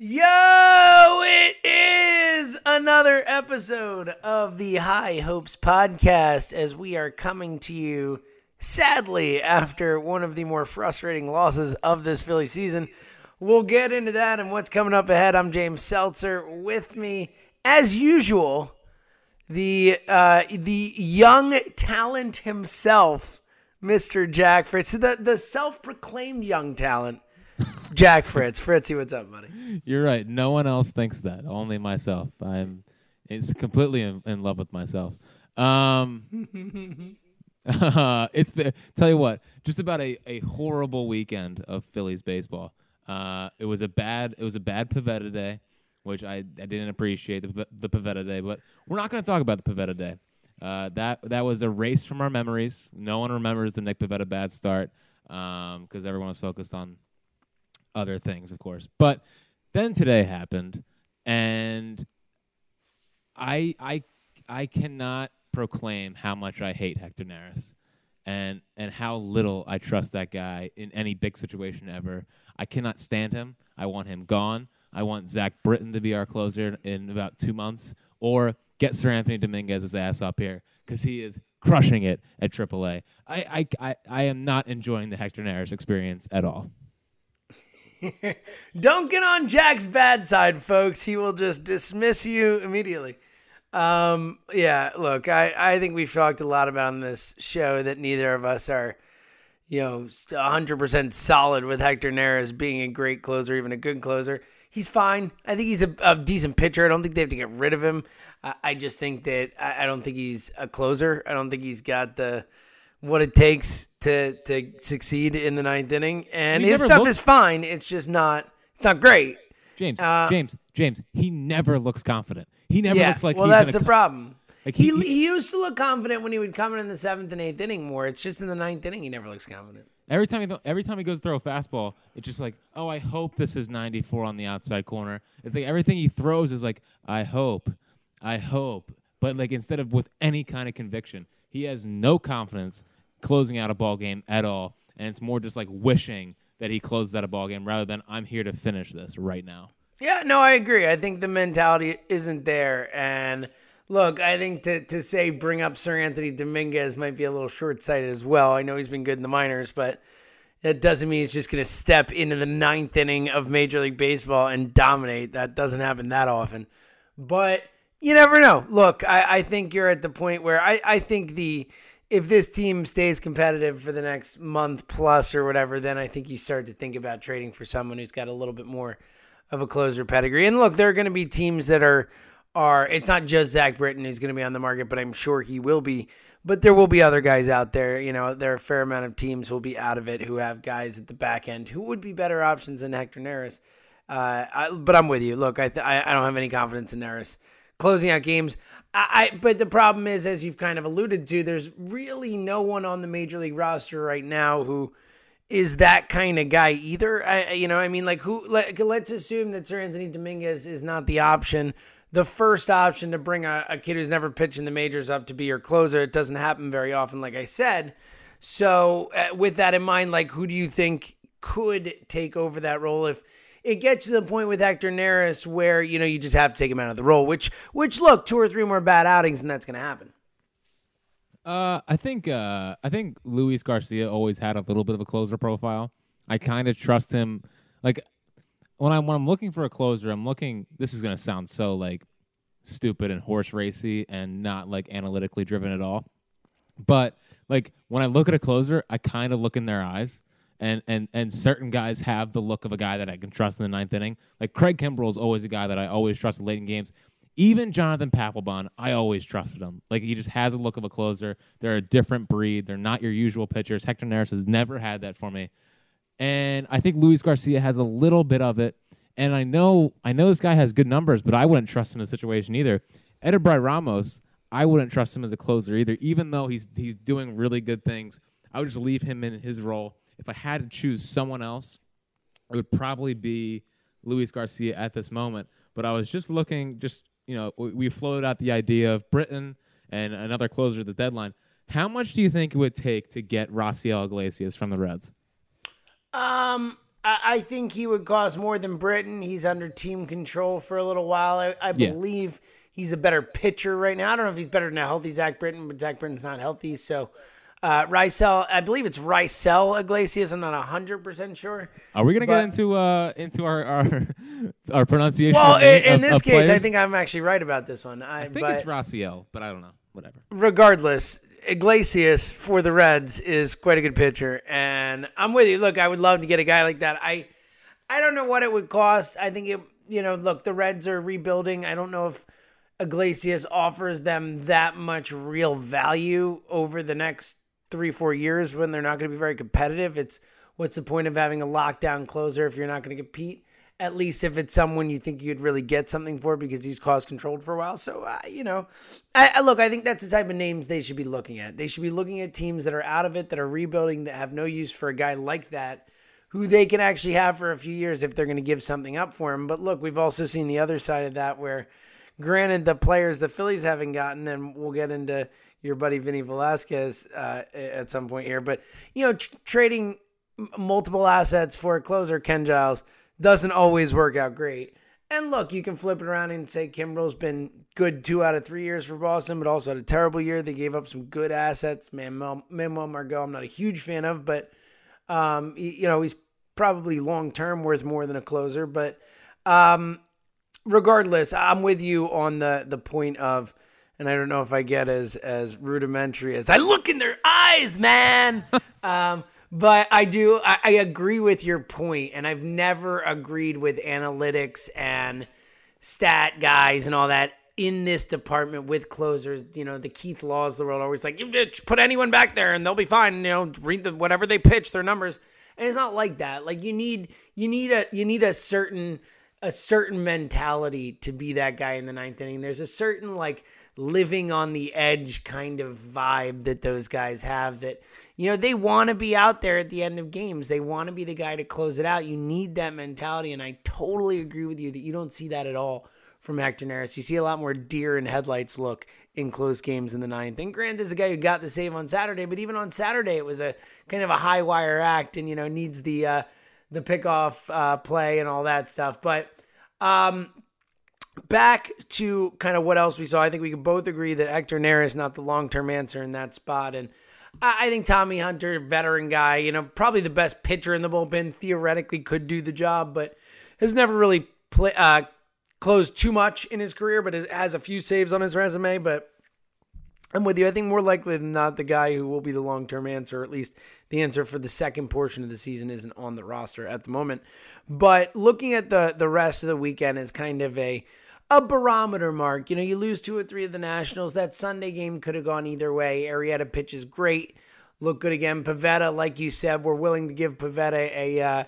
Yo, it is another episode of the High Hopes podcast as we are coming to you sadly after one of the more frustrating losses of this Philly season. We'll get into that and what's coming up ahead. I'm James Seltzer. With me, as usual, the uh, the young talent himself, Mr. Jack Fritz, the the self proclaimed young talent, Jack Fritz. Fritzy, what's up, buddy? You're right. No one else thinks that. Only myself. I'm it's completely in, in love with myself. Um, it's been, tell you what, just about a, a horrible weekend of Phillies baseball. Uh, it was a bad it was a bad Pivetta day, which I, I didn't appreciate the the Pivetta day, but we're not going to talk about the Pivetta day. Uh, that that was erased from our memories. No one remembers the Nick Pivetta bad start because um, everyone was focused on other things, of course. But then today happened, and I I I cannot proclaim how much I hate Hector Neris and and how little I trust that guy in any big situation ever. I cannot stand him. I want him gone. I want Zach Britton to be our closer in about two months, or get Seranthony Dominguez's ass up here because he is crushing it at AAA. I, I, I, I am not enjoying the Hector Neris experience at all. Don't get on Jack's bad side, folks. He will just dismiss you immediately. Um, yeah, look, I, I think we've talked a lot about on this show that neither of us are, you know, 100% solid with Hector Neris being a great closer, even a good closer. He's fine. I think he's a, a decent pitcher. I don't think they have to get rid of him. I, I just think that I, I don't think he's a closer. I don't think he's got the what it takes to to succeed in the ninth inning. And He his stuff looked- is fine. It's just not. It's not great. James, Uh, James, James. He never looks confident. He never yeah. looks like well, he's that's gonna the problem. Like, he, he- he used to look confident when he would come in in the seventh and eighth inning more. It's just in the ninth inning he never looks confident. Every time he th- every time he goes to throw a fastball, it's just like, oh, I hope this is 94 on the outside corner. It's like everything he throws is like, I hope, I hope, but like instead of with any kind of conviction, he has no confidence closing out a ball game at all, and it's more just like wishing that he closes out a ball game rather than I'm here to finish this right now. Yeah, no, I agree. I think the mentality isn't there. And look, I think to, to say bring up Seranthony Dominguez might be a little short sighted as well. I know he's been good in the minors, but that doesn't mean he's just going to step into the ninth inning of Major League Baseball and dominate. That doesn't happen that often. But you never know. Look, I, I think you're at the point where I, I think the if this team stays competitive for the next month plus or whatever, then I think you start to think about trading for someone who's got a little bit more of a closer pedigree. And look, there are going to be teams that are are it's not just Zach Britton who's going to be on the market, but I'm sure he will be. But there will be other guys out there. You know, there are a fair amount of teams who will be out of it who have guys at the back end who would be better options than Hector Neris. Uh, I, but I'm with you. Look, I, th- I I don't have any confidence in Neris closing out games. I, but the problem is, as you've kind of alluded to, there's really no one on the major league roster right now who is that kind of guy either. I, you know, I mean, like who? Let, let's assume that Seranthony Dominguez is not the option, the first option to bring a, a kid who's never pitched in the majors up to be your closer. It doesn't happen very often, like I said. So, uh, with that in mind, like who do you think could take over that role if? It gets to the point with Hector Neris where you know you just have to take him out of the role. Which, which look, two or three more bad outings, and that's going to happen. Uh, I think uh, I think Luis Garcia always had a little bit of a closer profile. I kind of trust him. Like when I'm when I'm looking for a closer, I'm looking. This is gonna sound so like stupid and horse racy and not like analytically driven at all. But like when I look at a closer, I kind of look in their eyes. And, and and certain guys have the look of a guy that I can trust in the ninth inning. Like Craig Kimbrel is always a guy that I always trust in late in games. Even Jonathan Papelbon, I always trusted him. Like he just has a look of a closer. They're a different breed. They're not your usual pitchers. Hector Neris has never had that for me, and I think Luis Garcia has a little bit of it. And I know I know this guy has good numbers, but I wouldn't trust him in a situation either. Edubray Ramos, I wouldn't trust him as a closer either, even though he's he's doing really good things. I would just leave him in his role. If I had to choose someone else, it would probably be Luis Garcia at this moment. But I was just looking, just you know, we, floated out the idea of Britton and another closer at the deadline. How much do you think it would take to get Raciel Iglesias from the Reds? Um, I think he would cost more than Britton. He's under team control for a little while. I, I Yeah. believe he's a better pitcher right now. I don't know if he's better than a healthy Zach Britton, but Zach Britton's not healthy. So, uh, Rysel, I believe it's Rysel Iglesias. I'm not 100% sure. Are we gonna But- get into uh into our our, our pronunciation? Well, of, in, in of- this of case, I think I'm actually right about this one. I, I think but it's Raciel, but I don't know. Whatever. regardless, Iglesias for the Reds is quite a good pitcher, and I'm with you. Look, I would love to get a guy like that. I I don't know what it would cost. I think it. You know, look, the Reds are rebuilding. I don't know if Iglesias offers them that much real value over the next three, four years when they're not going to be very competitive. It's what's the point of having a lockdown closer if you're not going to compete? At least if it's someone you think you'd really get something for because he's cost controlled for a while. So, uh, you know, I, I look, I think that's the type of names they should be looking at. They should be looking at teams that are out of it, that are rebuilding, that have no use for a guy like that who they can actually have for a few years if they're going to give something up for him. But look, we've also seen the other side of that where, granted, the players the Phillies haven't gotten, and we'll get into your buddy Vinny Velasquez uh, at some point here, but, you know, tr- trading multiple assets for a closer, Ken Giles, doesn't always work out great. And look, you can flip it around and say Kimbrel's been good two out of three years for Boston, but also had a terrible year. They gave up some good assets. Manuel, Manuel Margot, I'm not a huge fan of, but um, you know, he's probably long term worth more than a closer. But um, regardless, I'm with you on the the point of, and I don't know if I get as as rudimentary as I look in their eyes, man. um, but I do, I, I agree with your point, and I've never agreed with analytics and stat guys and all that in this department with closers. You know, the Keith Laws of the world are always like, you put anyone back there and they'll be fine. You know, read the, whatever they pitch, their numbers. And it's not like that. Like you need you need a you need a certain a certain mentality to be that guy in the ninth inning. There's a certain like living on the edge kind of vibe that those guys have that you know they want to be out there at the end of games they want to be the guy to close it out you need that mentality and i totally agree with you that you don't see that at all from Hector Neris. You see a lot more deer and headlights look in close games in the ninth. And Grant is a guy who got the save on Saturday, but even on Saturday it was a kind of a high wire act, and you know needs the uh, the pickoff uh, play and all that stuff. But um, back to kind of what else we saw. I think we could both agree that Hector Neris is not the long term answer in that spot, and I think Tommy Hunter, veteran guy, you know, probably the best pitcher in the bullpen, theoretically could do the job, but has never really play, uh, closed too much in his career, but has- has a few saves on his resume. But I'm with you. I think more likely than not, the guy who will be the long term answer, or at least the answer for the second portion of the season, isn't on the roster at the moment. But looking at the the rest of the weekend is kind of a a barometer mark. You know, you lose two or three of the Nationals. That Sunday game could have gone either way. Arrieta pitches great, look good again. Pivetta, like you said, we're willing to give Pivetta a uh,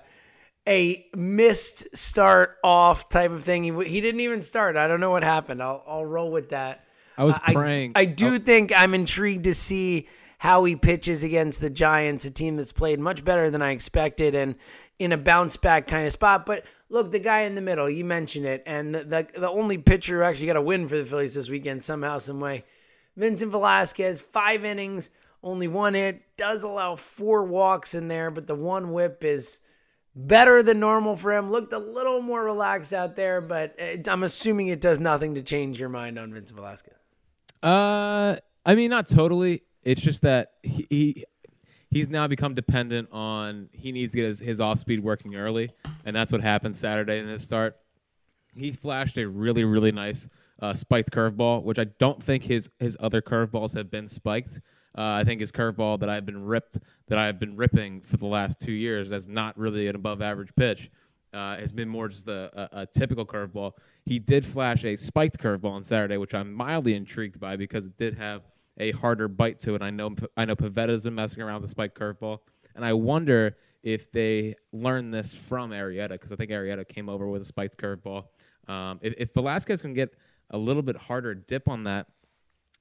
a missed start off type of thing. He, he didn't even start. I don't know what happened. I'll I'll roll with that. I was I- praying. I, do think I'm intrigued to see how he pitches against the Giants, a team that's played much better than I expected and in a bounce back kind of spot. But look, the guy in the middle, you mentioned it, and the the, the only pitcher who actually got a win for the Phillies this weekend somehow, some way, Vincent Velasquez, five innings, only one hit, does allow four walks in there, but the one whip is better than normal for him. Looked a little more relaxed out there, but it, I'm assuming it does nothing to change your mind on Vincent Velasquez. Uh, I mean, not totally. It's just that he, he he's now become dependent on he needs to get his, his off speed working early, and that's what happened Saturday in his start. He flashed a really really nice uh, spiked curveball, which I don't think his his other curveballs have been spiked. Uh, I think his curveball that I've been ripped that I've been ripping for the last two years as not really an above average pitch uh, has been more just a, a, a typical curveball. He did flash a spiked curveball on Saturday, which I'm mildly intrigued by because it did have a harder bite to it. I know I know Pivetta's been messing around with the spiked curveball, and I wonder if they learned this from Arrieta because I think Arrieta came over with a spiked curveball. Um, if, if Velasquez can get a little bit harder dip on that,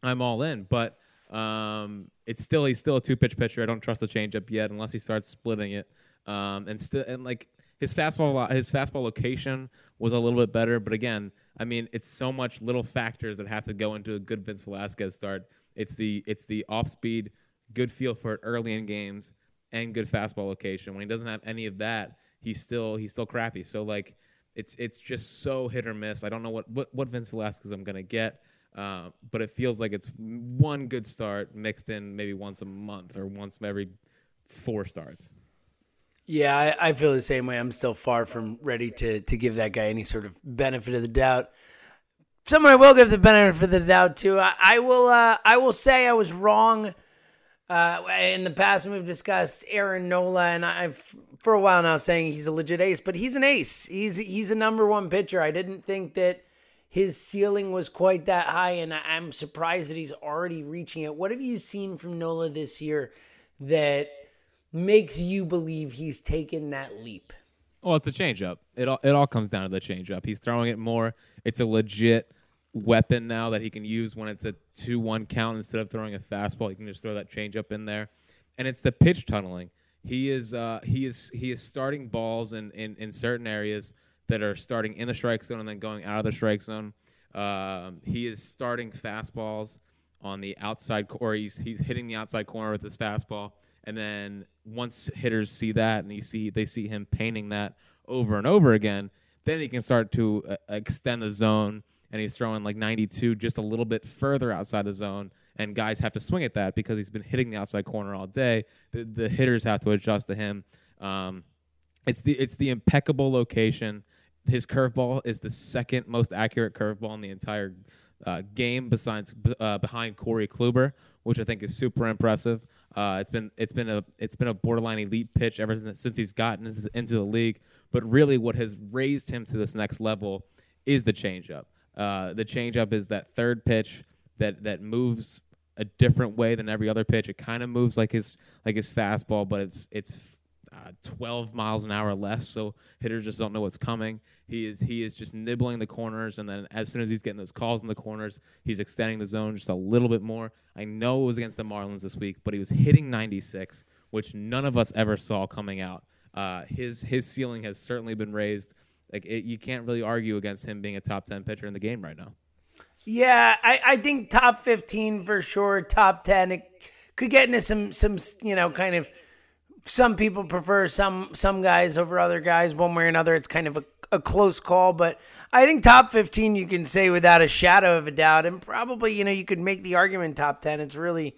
I'm all in. But um, it's still he's still a two pitch pitcher. I don't trust the changeup yet unless he starts splitting it. Um, and still and like his fastball his fastball location was a little bit better, but again, I mean it's so much little factors that have to go into a good Vince Velasquez start. It's the it's the off speed, good feel for it early in games, and good fastball location. When he doesn't have any of that, he's still he's still crappy. So like it's it's just so hit or miss. I don't know what what, what Vince Velasquez I'm gonna get. Uh, but it feels like it's one good start mixed in maybe once a month or once every four starts. Yeah, I, I, feel the same way. I'm still far from ready to to give that guy any sort of benefit of the doubt. Someone I will give the benefit of the doubt to. I, I will. Uh, I will say I was wrong. Uh, in the past, we've discussed Aaron Nola, and I've for a while now saying he's a legit ace, but he's an ace. He's he's a number one pitcher. I didn't think that his ceiling was quite that high, and I'm surprised that he's already reaching it. What have you seen from Nola this year that makes you believe he's taken that leap? Well, it's a changeup. It all it all comes down to the changeup. He's throwing it more. It's a legit weapon now that he can use when it's a two-one count instead of throwing a fastball. He can just throw that changeup in there, and it's the pitch tunneling. He is uh, he is he is starting balls in, in, in certain areas that are starting in the strike zone and then going out of the strike zone. Um, he is starting fastballs on the outside, or he's he's hitting the outside corner with his fastball and then once hitters see that and you see they see him painting that over and over again, then he can start to uh, extend the zone and he's throwing like 92 just a little bit further outside the zone and guys have to swing at that because he's been hitting the outside corner all day. The, the hitters have to adjust to him. Um, it's the it's the impeccable location. His curveball is the second most accurate curveball in the entire uh, game, besides uh, behind Corey Kluber, which I think is super impressive. Uh, it's been it's been a it's been a borderline elite pitch ever since, since he's gotten into the league. But really, what has raised him to this next level is the changeup. Uh, the changeup is that third pitch that that moves a different way than every other pitch. It kind of moves like his like his fastball, but it's it's uh, 12 miles an hour less, so hitters just don't know what's coming. He is he is just nibbling the corners, and then as soon as he's getting those calls in the corners, he's extending the zone just a little bit more. I know it was against the Marlins this week, but he was hitting 96, which none of us ever saw coming out. Uh, his his ceiling has certainly been raised. Like it, you can't really argue against him being a top 10 pitcher in the game right now. Yeah, I, I think top 15 for sure, top 10. It could get into some some you know kind of some people prefer some some guys over other guys one way or another it's kind of a, a close call but i think top 15 you can say without a shadow of a doubt and probably you know you could make the argument top 10 it's really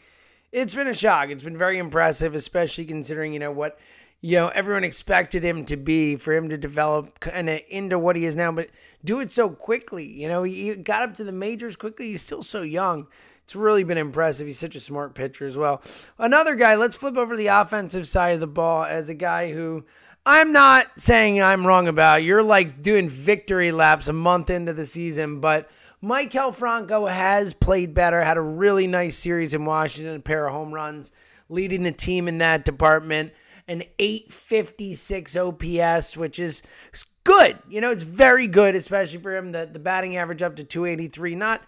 it's been a shock it's been very impressive especially considering you know what you know everyone expected him to be for him to develop kind of into what he is now but do it so quickly you know he got up to the majors quickly he's still so young it's really been impressive. He's such a smart pitcher as well. Another guy, let's flip over the offensive side of the ball as a guy who I'm not saying I'm wrong about. You're like doing victory laps a month into the season, but Maikel Franco has played better, had a really nice series in Washington, a pair of home runs, leading the team in that department. An 856 OPS, which is good. You know, it's very good, especially for him. The, the batting average up to 283. Not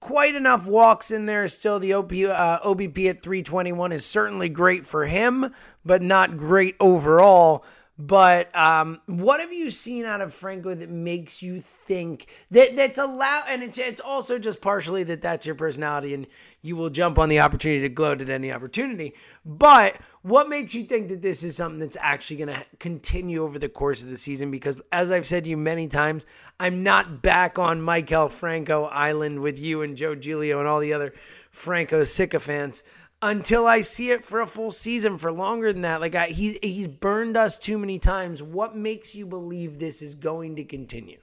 quite enough walks in there still. The OP, uh, OBP at 321 is certainly great for him, but not great overall. But um, what have you seen out of Franco that makes you think that that's allowed? And it's it's also just partially that that's your personality, and you will jump on the opportunity to gloat at any opportunity. But what makes you think that this is something that's actually going to continue over the course of the season? Because as I've said to you many times, I'm not back on Maikel Franco Island with you and Joe Giglio and all the other Franco sycophants until I see it for a full season for longer than that. Like I, he's he's burned us too many times. What makes you believe this is going to continue?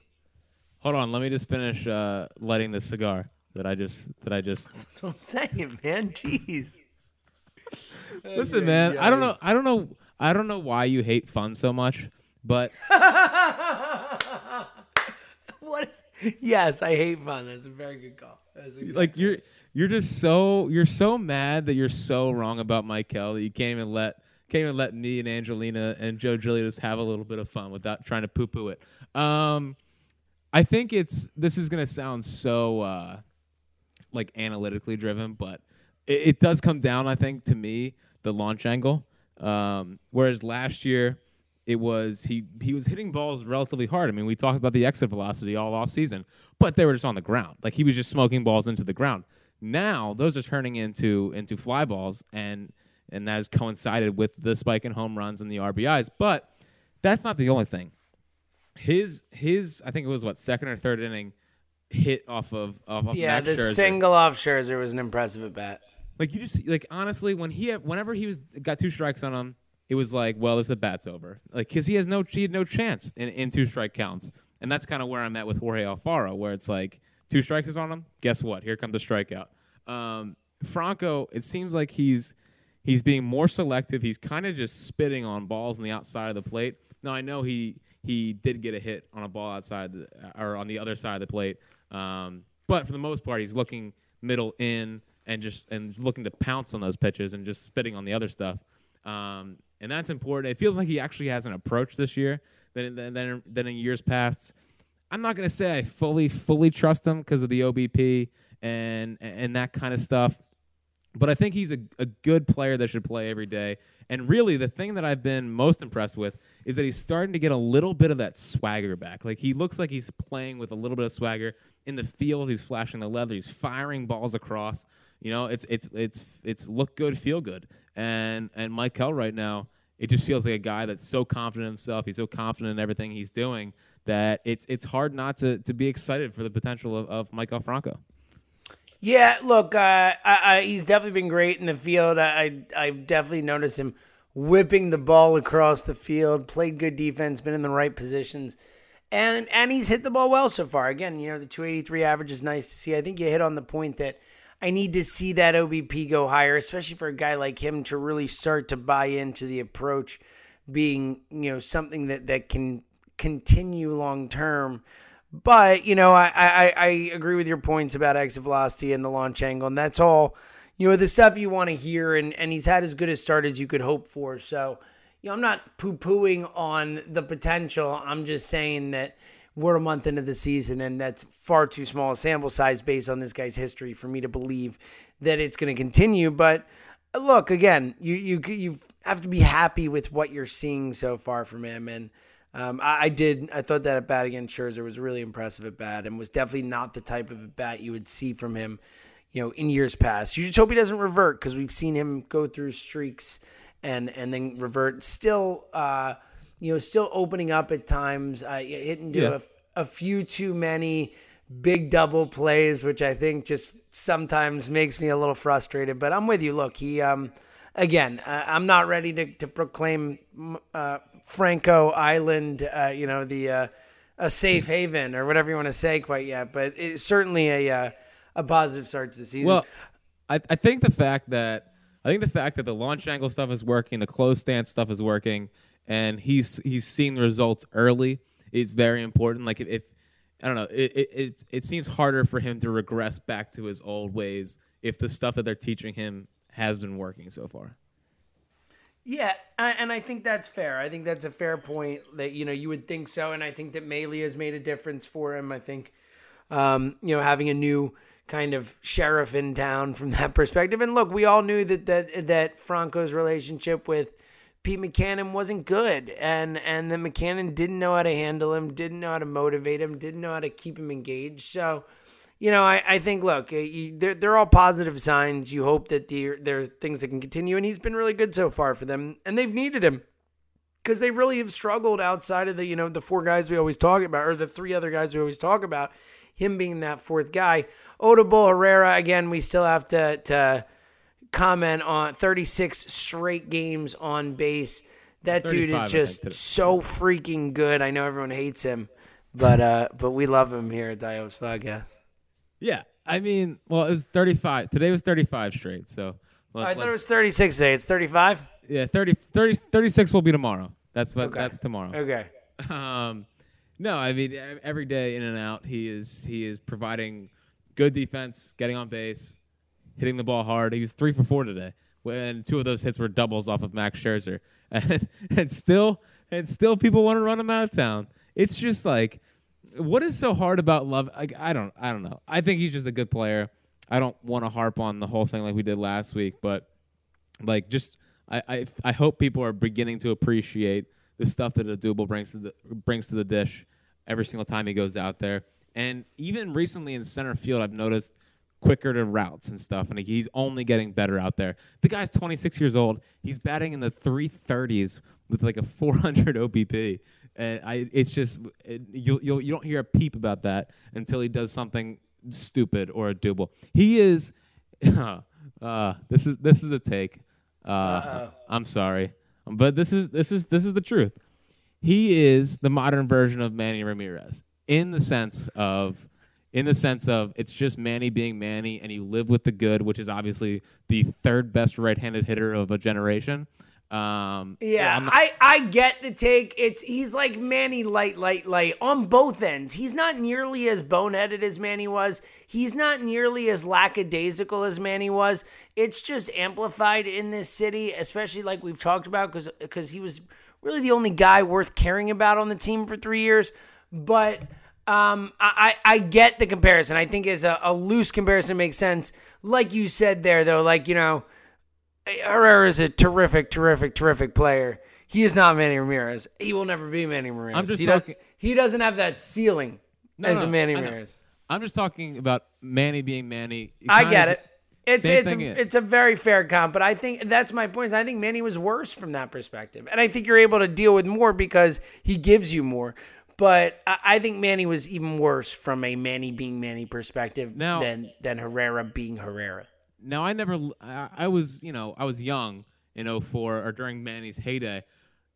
Hold on, let me just finish uh, lighting the cigar that I just that I just. That's what I'm saying, man. Jeez. Listen, man. I don't know. I don't know. I don't know why you hate fun so much, but. what is? Yes, I hate fun. That's a very good call. like you're you're just so you're so mad that you're so wrong about Maikel that you can't even let can't even let me and Angelina and Joe Giglio have a little bit of fun without trying to poo poo it. Um, I think it's this is gonna sound so uh, like analytically driven, but it, it, does come down, I think, to me the launch angle. Um, whereas last year it was he he was hitting balls relatively hard. I mean, we talked about the exit velocity all off season, but they were just on the ground. Like he was just smoking balls into the ground. Now those are turning into into fly balls, and and that has coincided with the spike in home runs and the RBIs. But that's not the only thing. His his I think it was what second or third inning hit off of off of Yeah, Max the Scherzer. single off Scherzer was an impressive at bat. Like you just like honestly, when he whenever he was got two strikes on him, it was like, well, this at bat's over. Like because he has no he had no chance in, in two strike counts, and that's kind of where I'm at with Jorge Alfaro, where it's like two strikes is on him. Guess what? Here comes the strikeout. Um, Franco, it seems like he's he's being more selective. He's kind of just spitting on balls on the outside of the plate. Now I know he he did get a hit on a ball outside the, or on the other side of the plate, um, but for the most part, he's looking middle in and just and looking to pounce on those pitches and just spitting on the other stuff. Um, and that's important. It feels like he actually has an approach this year than than than, than in years past. I'm not gonna say I fully fully trust him because of the OBP and and that kind of stuff. But I think he's a, a good player that should play every day. And really, the thing that I've been most impressed with is that he's starting to get a little bit of that swagger back. Like he looks like he's playing with a little bit of swagger in the field. He's flashing the leather. He's firing balls across. You know, it's it's it's it's look good, feel good. And and Maikel right now, it just feels like a guy that's so confident in himself. He's so confident in everything he's doing that it's it's hard not to to be excited for the potential of, of Maikel Franco. Yeah, look, uh, I, I, he's definitely been great in the field. I, I I definitely noticed him whipping the ball across the field. Played good defense, been in the right positions, and and he's hit the ball well so far. Again, you know the 283 average is nice to see. I think you hit on the point that I need to see that OBP go higher, especially for a guy like him to really start to buy into the approach being you know something that that can continue long term. But you know, I, I I agree with your points about exit velocity and the launch angle, and that's all you know the stuff you want to hear. And and he's had as good a start as you could hope for. So you know, I'm not poo pooing on the potential. I'm just saying that we're a month into the season, and that's far too small a sample size based on this guy's history for me to believe that it's going to continue. But look, again, you you you have to be happy with what you're seeing so far from him, and. Um, I, I, did. I thought that at bat against Scherzer was really impressive at bat, and was definitely not the type of bat you would see from him, you know, in years past. You just hope he doesn't revert because we've seen him go through streaks and and then revert. Still, uh, you know, still opening up at times, uh, hitting to Yeah. a, a few too many big double plays, which I think just sometimes makes me a little frustrated. But I'm with you. Look, he. Um, Again, uh, I'm not ready to, to proclaim uh, Franco Island, uh, you know, the uh, a safe haven or whatever you want to say quite yet, but it's certainly a uh, a positive start to the season. Well, I, I think the fact that I think the fact that the launch angle stuff is working, the close stance stuff is working, and he's he's seeing the results early is very important. Like if, if I don't know, it, it it it seems harder for him to regress back to his old ways if the stuff that they're teaching him has been working so far. Yeah, and I think that's fair. I think that's a fair point that you know you would think so, and I think that Mallee has made a difference for him. I think um, you know having a new kind of sheriff in town from that perspective. And look, we all knew that that that Franco's relationship with Pete Mackanin wasn't good, and and that McCannon didn't know how to handle him, didn't know how to motivate him, didn't know how to keep him engaged. So you know, I, I think, look, uh, you, they're, they're all positive signs. You hope that the, there are things that can continue, and he's been really good so far for them, and they've needed him because they really have struggled outside of the, you know, the four guys we always talk about, or the three other guys we always talk about, him being that fourth guy. Odubel Herrera, again, we still have to, to comment on 36 straight games on base. That dude is just so freaking good. I know everyone hates him, but uh, but we love him here at Dios Podcast. Yeah, I mean, well, it was 35. Today was 35 straight. So let's, I thought it was 36 today. It's 35? yeah, 30, 30, 36 will be tomorrow. That's what Okay. that's tomorrow. Okay. Um, no, I mean every day in and out, he is he is providing good defense, getting on base, hitting the ball hard. He was three for four today, when two of those hits were doubles off of Max Scherzer, and and still and still people want to run him out of town. It's just like, what is so hard about love? Like I don't I don't know. I think he's just a good player. I don't want to harp on the whole thing like we did last week, but like just I, I I hope people are beginning to appreciate the stuff that Odubel brings to the brings to the dish every single time he goes out there. And even recently in center field, I've noticed quicker to routes and stuff, and he's only getting better out there. The guy's 26 years old. He's batting in the 330s with like a 400 OBP. And I, it's just it, you'll, you'll you don't hear a peep about that until he does something stupid or a double. He is. uh, this is this is a take. Uh, I'm sorry, but this is this is this is the truth. He is the modern version of Manny Ramirez in the sense of in the sense of it's just Manny being Manny, and you live with the good, which is obviously the third best right-handed hitter of a generation. Um, Yeah, not- I, I get the take. It's he's like Manny light, light, light on both ends. He's not nearly as boneheaded as Manny was. He's not nearly as lackadaisical as Manny was. It's just amplified in this city, especially like we've talked about, because because he was really the only guy worth caring about on the team for three years. But um, I, I get the comparison. I think is a, a loose comparison makes sense. Like you said there, though, like you know. Herrera is a terrific, terrific, terrific player. He is not Manny Ramirez. He will never be Manny Ramirez. I'm just he, talking- he doesn't have that ceiling as no, a Manny Ramirez. I'm just talking about Manny being Manny. I get it. It's it's a, it's a very fair comp, but I think that's my point. Is I think Manny was worse from that perspective, and I think you're able to deal with more because he gives you more. But I, think Manny was even worse from a Manny being Manny perspective Now- than than Herrera being Herrera. Now I never I, I was you know I was young in 04 or during Manny's heyday.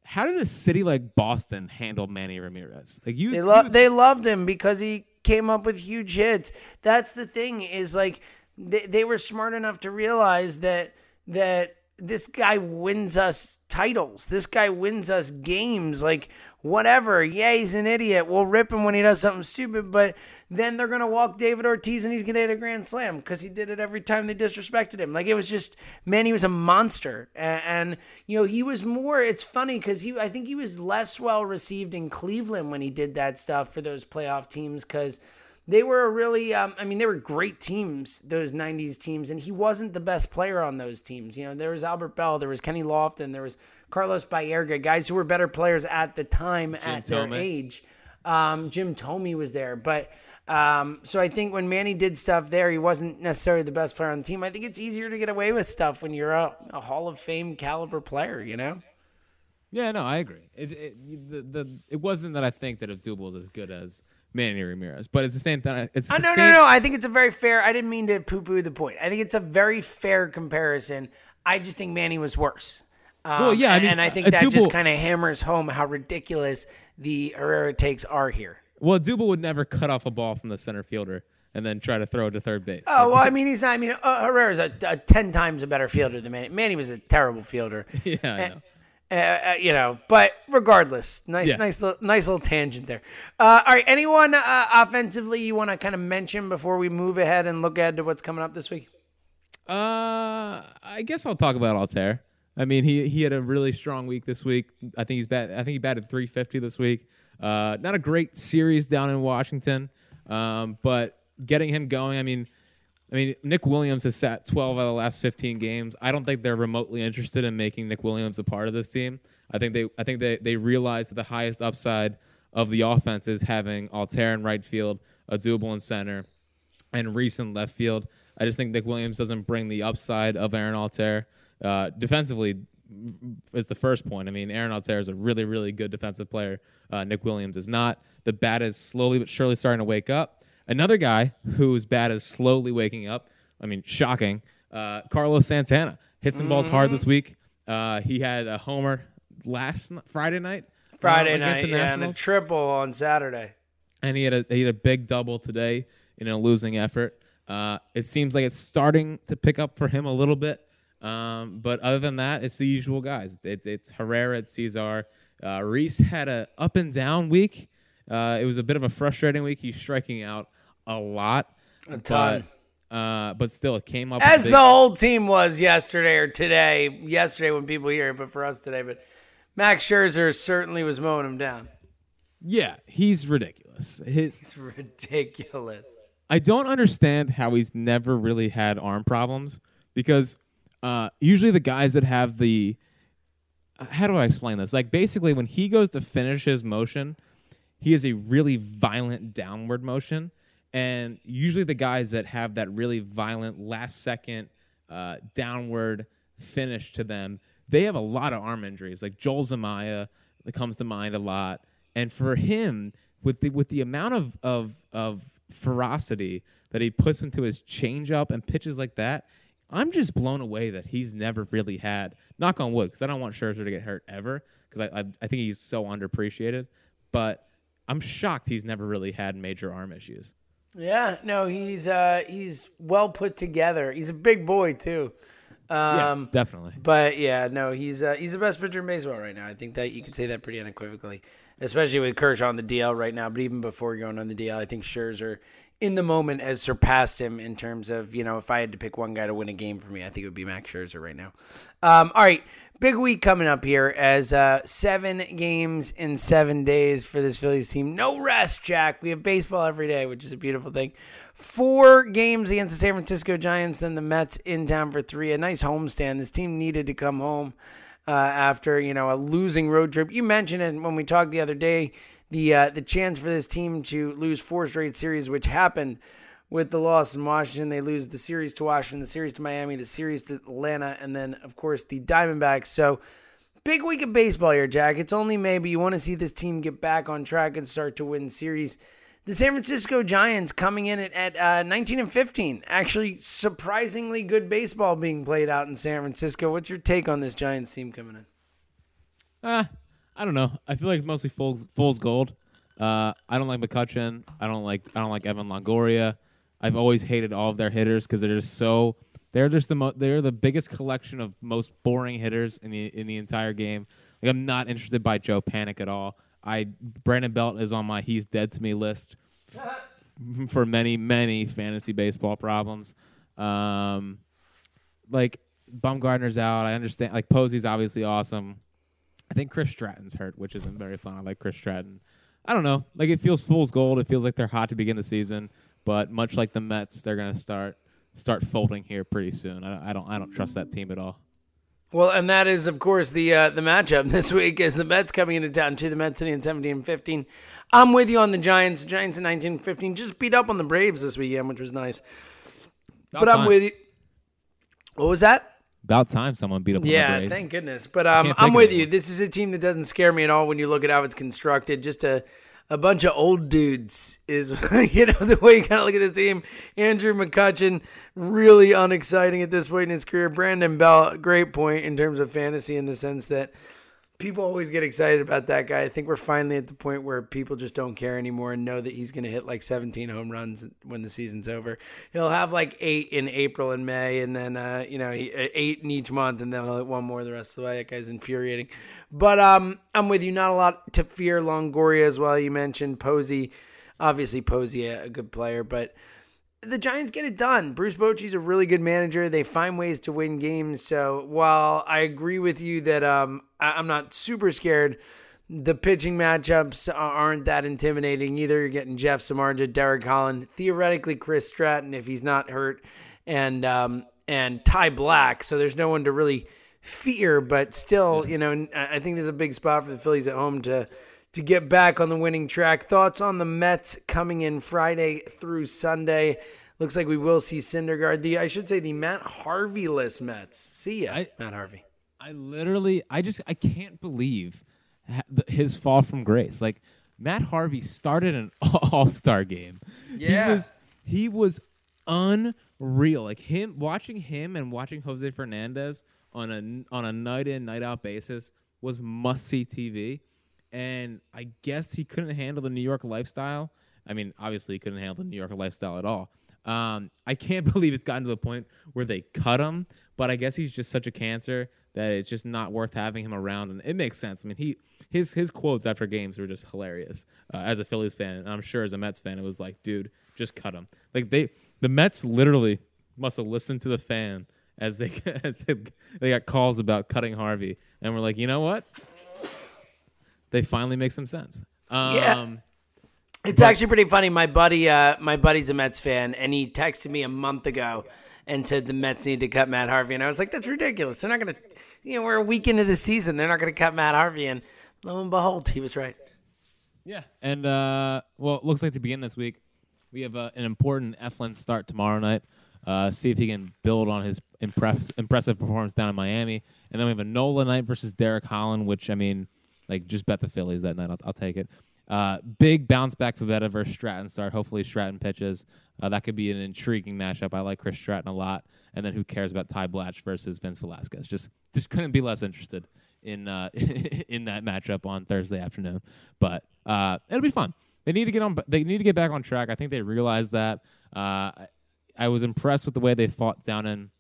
How did a city like Boston handle Manny Ramirez? Like you, They you they loved him because he came up with huge hits. That's the thing is like they, they were smart enough to realize that that this guy wins us titles. This guy wins us games. Like whatever. Yeah, he's an idiot. We'll rip him when he does something stupid, but then they're gonna walk David Ortiz and he's gonna hit a grand slam because he did it every time they disrespected him. Like it was just man, he was a monster, and, and you know he was more. It's funny because he, I think he was less well received in Cleveland when he did that stuff for those playoff teams because they were a really um, i mean they were great teams those 90s teams and he wasn't the best player on those teams you know there was albert belle there was kenny lofton there was carlos baerga guys who were better players at the time at their Thome. age um, jim thome was there but um, so i think when manny did stuff there he wasn't necessarily the best player on the team i think it's easier to get away with stuff when you're a, a hall of fame caliber player you know yeah, no, I agree. It, it, the, the, it wasn't that I think that Abdul was as good as Manny Ramirez, but it's the same thing. It's Oh, no, no, no. I think it's a very fair. I didn't mean to poo poo the point. I think it's a very fair comparison. I just think Manny was worse. Um, Well, yeah, I and- mean, and I think that just kind of hammers home how ridiculous the Herrera takes are here. Well, Dubal would never cut off a ball from the center fielder and then try to throw it to third base. Oh well, I mean, he's not. I mean, uh, Herrera's a, a ten times a better fielder than Manny. Manny was a terrible fielder. yeah, I know. Uh, uh, you know, but regardless, nice, Yeah. nice, little, nice little tangent there. Uh, all right, anyone uh, offensively you want to kind of mention before we move ahead and look ahead to what's coming up this week? Uh, I guess I'll talk about Altherr. I mean, he he had a really strong week this week. I think he's bat. I think he batted 350 this week. Uh, not a great series down in Washington, um, but getting him going. I mean, I mean, Nick Williams has sat 12 out of the last 15 games. I don't think they're remotely interested in making Nick Williams a part of this team. I think they I think they they realize that the highest upside of the offense is having Altherr in right field, a doable in center, and in left field. I just think Nick Williams doesn't bring the upside of Aaron Altherr. Uh, defensively is the first point. I mean, Aaron Altherr is a really, really good defensive player. Uh, Nick Williams is not. The bat is slowly but surely starting to wake up. Another guy whose bat is slowly waking up. I mean, shocking. Uh, Carlos Santana hit some balls hard this week. Uh, he had a homer last n- Friday night. uh, Friday night, the yeah, and a triple on Saturday. and he had a he had a big double today in a losing effort. Uh, it seems like it's starting to pick up for him a little bit, um, but other than that, it's the usual guys. It's it's Herrera, it's Cesar. Uh, Rhys had a up and down week. Uh, it was a bit of a frustrating week. He's striking out a lot, A ton. But, uh, but still, it came up As big- the whole team was yesterday or today. Yesterday when people hear it, but for us today. But Max Scherzer certainly was mowing him down. yeah, he's ridiculous. His It's ridiculous. I don't understand how he's never really had arm problems because uh, usually the guys that have the uh, how do I explain this? Like basically, when he goes to finish his motion, he has a really violent downward motion, and usually the guys that have that really violent last second uh, downward finish to them, they have a lot of arm injuries. Like Joel Zumaya comes to mind a lot, and for him with the with the amount of of of ferocity that he puts into his changeup and pitches like that, I'm just blown away that he's never really had. Knock on wood, because I don't want Scherzer to get hurt ever, because I, I I think he's so underappreciated. But I'm shocked he's never really had major arm issues. Yeah, no, he's uh he's well put together. He's a big boy too. Um, yeah, definitely. But yeah, no, he's uh, he's the best pitcher in baseball right now. I think that you could say that pretty unequivocally, especially with Kershaw on the DL right now. But even before going on the DL, I think Scherzer in the moment has surpassed him in terms of you know if I had to pick one guy to win a game for me, I think it would be Max Scherzer right now. Um, all right, big week coming up here as uh, seven games in seven days for this Phillies team. No rest, Jack. We have baseball every day, which is a beautiful thing. Four games against the San Francisco Giants, then the Mets in town for three. A nice homestand. This team needed to come home uh, after you know a losing road trip. You mentioned it when we talked the other day. The uh, the chance for this team to lose four straight series, which happened with the loss in Washington. They lose the series to Washington, the series to Miami, the series to Atlanta, and then, of course, the Diamondbacks. So, big week of baseball here, Jack. It's only maybe you want to see this team get back on track and start to win series. The San Francisco Giants coming in at, at uh, 19 and 15. Actually, surprisingly good baseball being played out in San Francisco. What's your take on this Giants team coming in? Uh, I don't know. I feel like it's mostly fool's, fool's gold. Uh, I don't like McCutchen. I don't like I don't like Evan Longoria. I've always hated all of their hitters because they're just so they're just the mo- they're the biggest collection of most boring hitters in the in the entire game. Like I'm not interested by Joe Panik at all. I Brandon Belt is on my he's dead to me list for many many fantasy baseball problems. Um, like Bumgarner's out. I understand. Like Posey's obviously awesome. I think Chris Stratton's hurt, which isn't very fun. I like Chris Stratton. I don't know. Like it feels fool's gold. It feels like they're hot to begin the season. But much like the Mets, they're going to start start folding here pretty soon. I, I, don't I don't trust that team at all. Well, and that is, of course, the uh, the matchup this week is the Mets coming into town to the Mets sitting in 17 and 15. I'm with you on the Giants. Giants in 19 and 15 just beat up on the Braves this weekend, which was nice. About but time. I'm with you. What was that? About time someone beat up Yeah, thank goodness. But um, I'm with anymore. you. This is a team that doesn't scare me at all when you look at how it's constructed. Just a a bunch of old dudes is you know the way you kind of look at this team. Andrew McCutchen, really unexciting at this point in his career. Brandon Belt, great point in terms of fantasy in the sense that people always get excited about that guy. I think we're finally at the point where people just don't care anymore and know that he's going to hit like 17 home runs when the season's over. He'll have like eight in April and May, and then uh, you know he, eight in each month, and then he'll hit one more the rest of the way. That guy's infuriating. But um, I'm with you. Not a lot to fear. Longoria as well. You mentioned Posey. Obviously, Posey a, a good player, but the Giants get it done. Bruce Bochy's a really good manager. They find ways to win games. So while I agree with you that um, I- I'm not super scared, the pitching matchups aren't that intimidating either. You're getting Jeff Samardzija, Derek Holland, theoretically Chris Stratton if he's not hurt, and um, and Ty Blach. So there's no one to really fear, but still, you know, I I think there's a big spot for the Phillies at home to to get back on the winning track. Thoughts on the Mets coming in Friday through Sunday? Looks like we will see Syndergaard. The I should say the Matt Harvey-less Mets. See ya, I- Matt Harvey. I literally, I just, I can't believe his fall from grace. Like Matt Harvey started an All Star game. Yeah. he was, he was unreal. Like him, watching him and watching Jose Fernandez on a on a night in night out basis was must see TV. And I guess he couldn't handle the New York lifestyle. I mean, obviously he couldn't handle the New York lifestyle at all. Um, I can't believe it's gotten to the point where they cut him, but I guess he's just such a cancer that it's just not worth having him around, and it makes sense. I mean, he his his quotes after games were just hilarious. Uh, as a Phillies fan, and I'm sure as a Mets fan, it was like, dude, just cut him. Like they, the Mets literally must have listened to the fan as they as they, they got calls about cutting Harvey, and we're like, you know what? They finally make some sense. Um, Yeah. It's actually pretty funny. My buddy, uh, my buddy's a Mets fan, and he texted me a month ago and said the Mets need to cut Matt Harvey, and I was like, "That's ridiculous. They're not going to, you know, we're a week into the season. They're not going to cut Matt Harvey." And lo and behold, he was right. Yeah, and uh, well, it looks like to begin this week, we have uh, an important Eflin start tomorrow night Uh, see if he can build on his impress- impressive performance down in Miami. And then we have a Nola night versus Derek Holland, which I mean, like just bet the Phillies that night. I'll, I'll take it. Uh, big bounce back Pivetta versus Stratton start. Hopefully Stratton pitches. Uh, that could be an intriguing matchup. I like Chris Stratton a lot. And then who cares about Ty Blach versus Vince Velasquez? Just just couldn't be less interested in uh, in that matchup on Thursday afternoon. But uh, it'll be fun. They need to get on. They need to get back on track. I think they realize that. Uh, I was impressed with the way they fought down in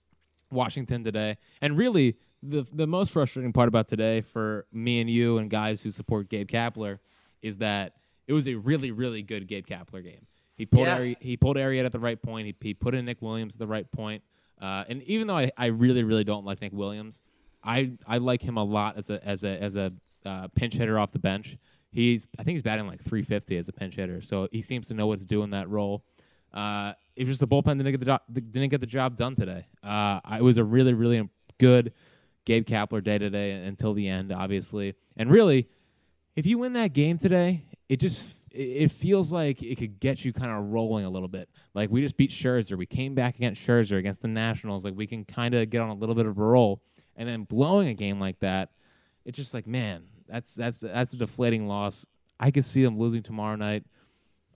Washington today, and really the the most frustrating part about today for me and you and guys who support Gabe Kapler is that it was a really really good Gabe Kapler game. He pulled Yeah. Ari- he pulled Arrieta at the right point. He, he put in Nick Williams at the right point. Uh, and even though I, I really really don't like Nick Williams, I I like him a lot as a as a as a uh, pinch hitter off the bench. He's I think he's batting like 350 as a pinch hitter, so he seems to know what to do in that role. Uh, it was just the bullpen didn't get the job didn't get the job done today. Uh, it was a really really good Gabe Kapler day today until the end, obviously. And really, if you win that game today, it just it feels like it could get you kind of rolling a little bit. Like we just beat Scherzer, we came back against Scherzer against the Nationals. Like we can kind of get on a little bit of a roll, and then blowing a game like that, it's just like man, that's that's that's a deflating loss. I could see them losing tomorrow night.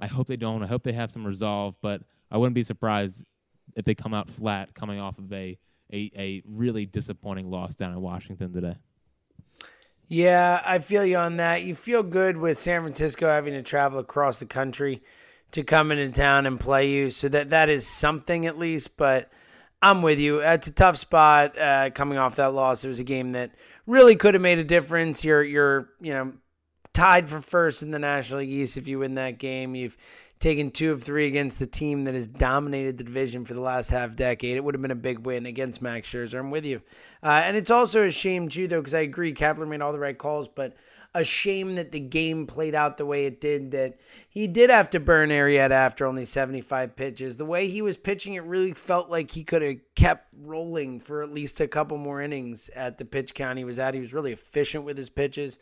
I hope they don't. I hope they have some resolve, but I wouldn't be surprised if they come out flat coming off of a a, a really disappointing loss down in Washington today. Yeah, I feel you on that. You feel good with San Francisco having to travel across the country to come into town and play you, so that that is something at least. But I'm with you. It's a tough spot uh, coming off that loss. It was a game that really could have made a difference. You're you're you know tied for first in the National League East if you win that game. You've taken two of three against the team that has dominated the division for the last half decade. It would have been a big win against Max Scherzer. I'm with you. Uh, and it's also a shame, too, though, because I agree Kapler made all the right calls, but a shame that the game played out the way it did, that he did have to burn Arrieta after only 75 pitches. The way he was pitching, it really felt like he could have kept rolling for at least a couple more innings at the pitch count he was at. He was really efficient with his pitches.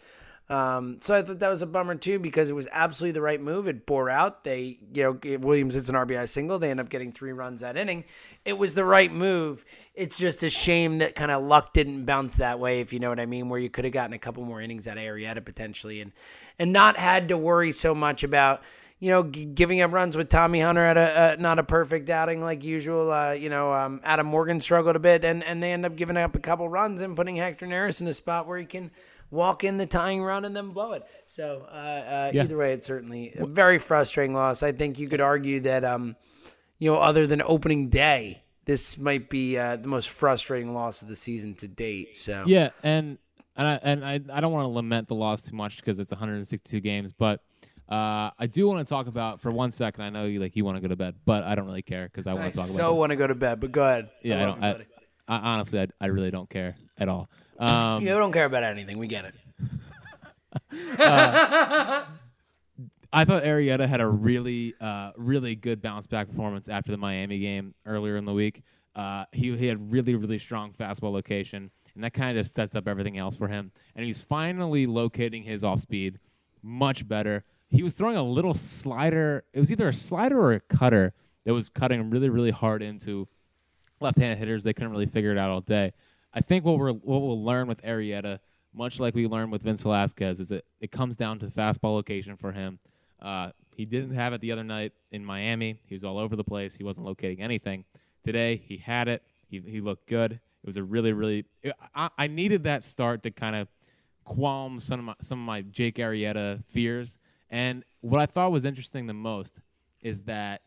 Um, so I thought that was a bummer too because it was absolutely the right move. It bore out. They, you know, Williams hits an RBI single. They end up getting three runs that inning. It was the right move. It's just a shame that kind of luck didn't bounce that way, if you know what I mean, where you could have gotten a couple more innings out of Arrieta potentially and and not had to worry so much about you know, g- giving up runs with Tommy Hunter at a, a not a perfect outing like usual. Uh, you know, um, Adam Morgan struggled a bit, and, and they end up giving up a couple runs and putting Hector Neris in a spot where he can walk in the tying run and then blow it. So uh, uh, Yeah. either way, it's certainly a very frustrating loss. I think you could argue that, um, you know, other than opening day, this might be uh, the most frustrating loss of the season to date. So Yeah, and and I and I, I don't want to lament the loss too much because it's 162 games, but uh, I do want to talk about for one second. I know you like you want to go to bed, but I don't really care because I want to talk so about. So want to go to bed, but go ahead. yeah, I don't. I. I, honestly, I, I really don't care at all. Um, you don't care about anything. We get it. I thought Arrieta had a really, uh, really good bounce back performance after the Miami game earlier in the week. Uh, he, he had really, really strong fastball location, and that kind of sets up everything else for him. And he's finally locating his off speed much better. He was throwing a little slider. It was either a slider or a cutter that was cutting really, really hard into left-handed hitters. They couldn't really figure it out all day. I think what we're what we'll learn with Arrieta, much like we learned with Vince Velasquez, is it it comes down to fastball location for him. Uh, he didn't have it the other night in Miami. He was all over the place. He wasn't locating anything. Today he had it. He he looked good. It was a really really. I, I needed that start to kind of qualm some of my some of my Jake Arrieta fears. And what I thought was interesting the most is that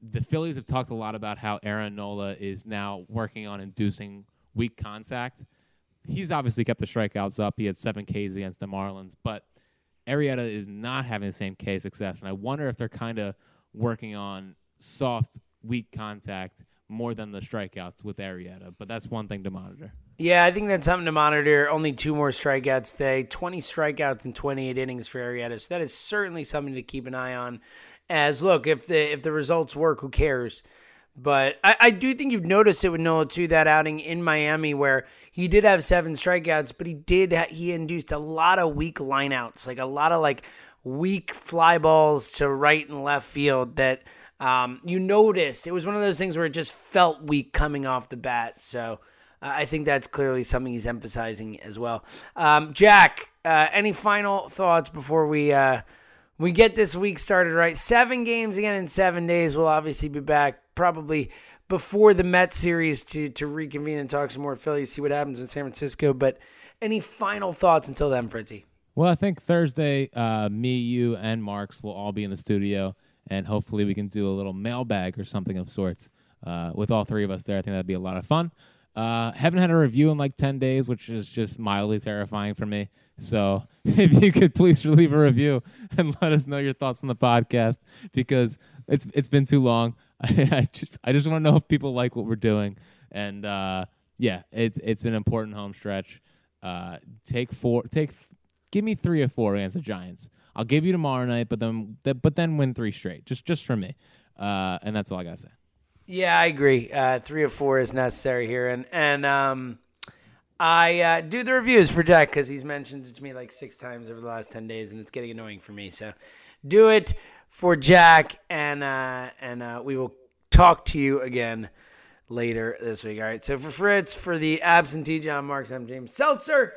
the Phillies have talked a lot about how Aaron Nola is now working on inducing weak contact. He's obviously kept the strikeouts up. He had seven Ks against the Marlins, but Arrieta is not having the same K success. And I wonder if they're kind of working on soft, weak contact more than the strikeouts with Arrieta. But that's one thing to monitor. Yeah, I think that's something to monitor. Only two more strikeouts today, 20 strikeouts in 28 innings for Arrieta. So that is certainly something to keep an eye on. As look, if the if the results work, who cares? But I, I do think you've noticed it with Nola too. That outing in Miami where he did have seven strikeouts, but he did he induced a lot of weak lineouts, like a lot of like weak fly balls to right and left field that Um, you noticed it was one of those things where it just felt weak coming off the bat. So uh, I think that's clearly something he's emphasizing as well. Um, Jack, uh, any final thoughts before we uh, we get this week started? Right, seven games again in seven days. We'll obviously be back probably before the Mets series to to reconvene and talk some more Philly, see what happens in San Francisco. But any final thoughts until then, Fritzy? Well, I think Thursday, uh, me, you, and Marks will all be in the studio, and hopefully we can do a little mailbag or something of sorts uh, with all three of us there. I think that'd be a lot of fun. Uh, haven't had a review in like 10 days, which is just mildly terrifying for me. So if you could please leave a review and let us know your thoughts on the podcast because it's it's been too long. I, just I just want to know if people like what we're doing. And uh, yeah, it's it's an important home stretch. Uh, take four, take give me three or four against the Giants. I'll give you tomorrow night, but then but then win three straight, just just for me. Uh, and that's all I gotta say. Yeah, I agree. Uh, three or four is necessary here, and and um, I uh, do the reviews for Jack because he's mentioned it to me like six times over the last ten days, and it's getting annoying for me. So, do it for Jack, and uh, and uh, we will talk to you again later this week. All right. So for Fritz, for the absentee John Marks, I'm James Seltzer.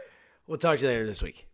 We'll talk to you later this week.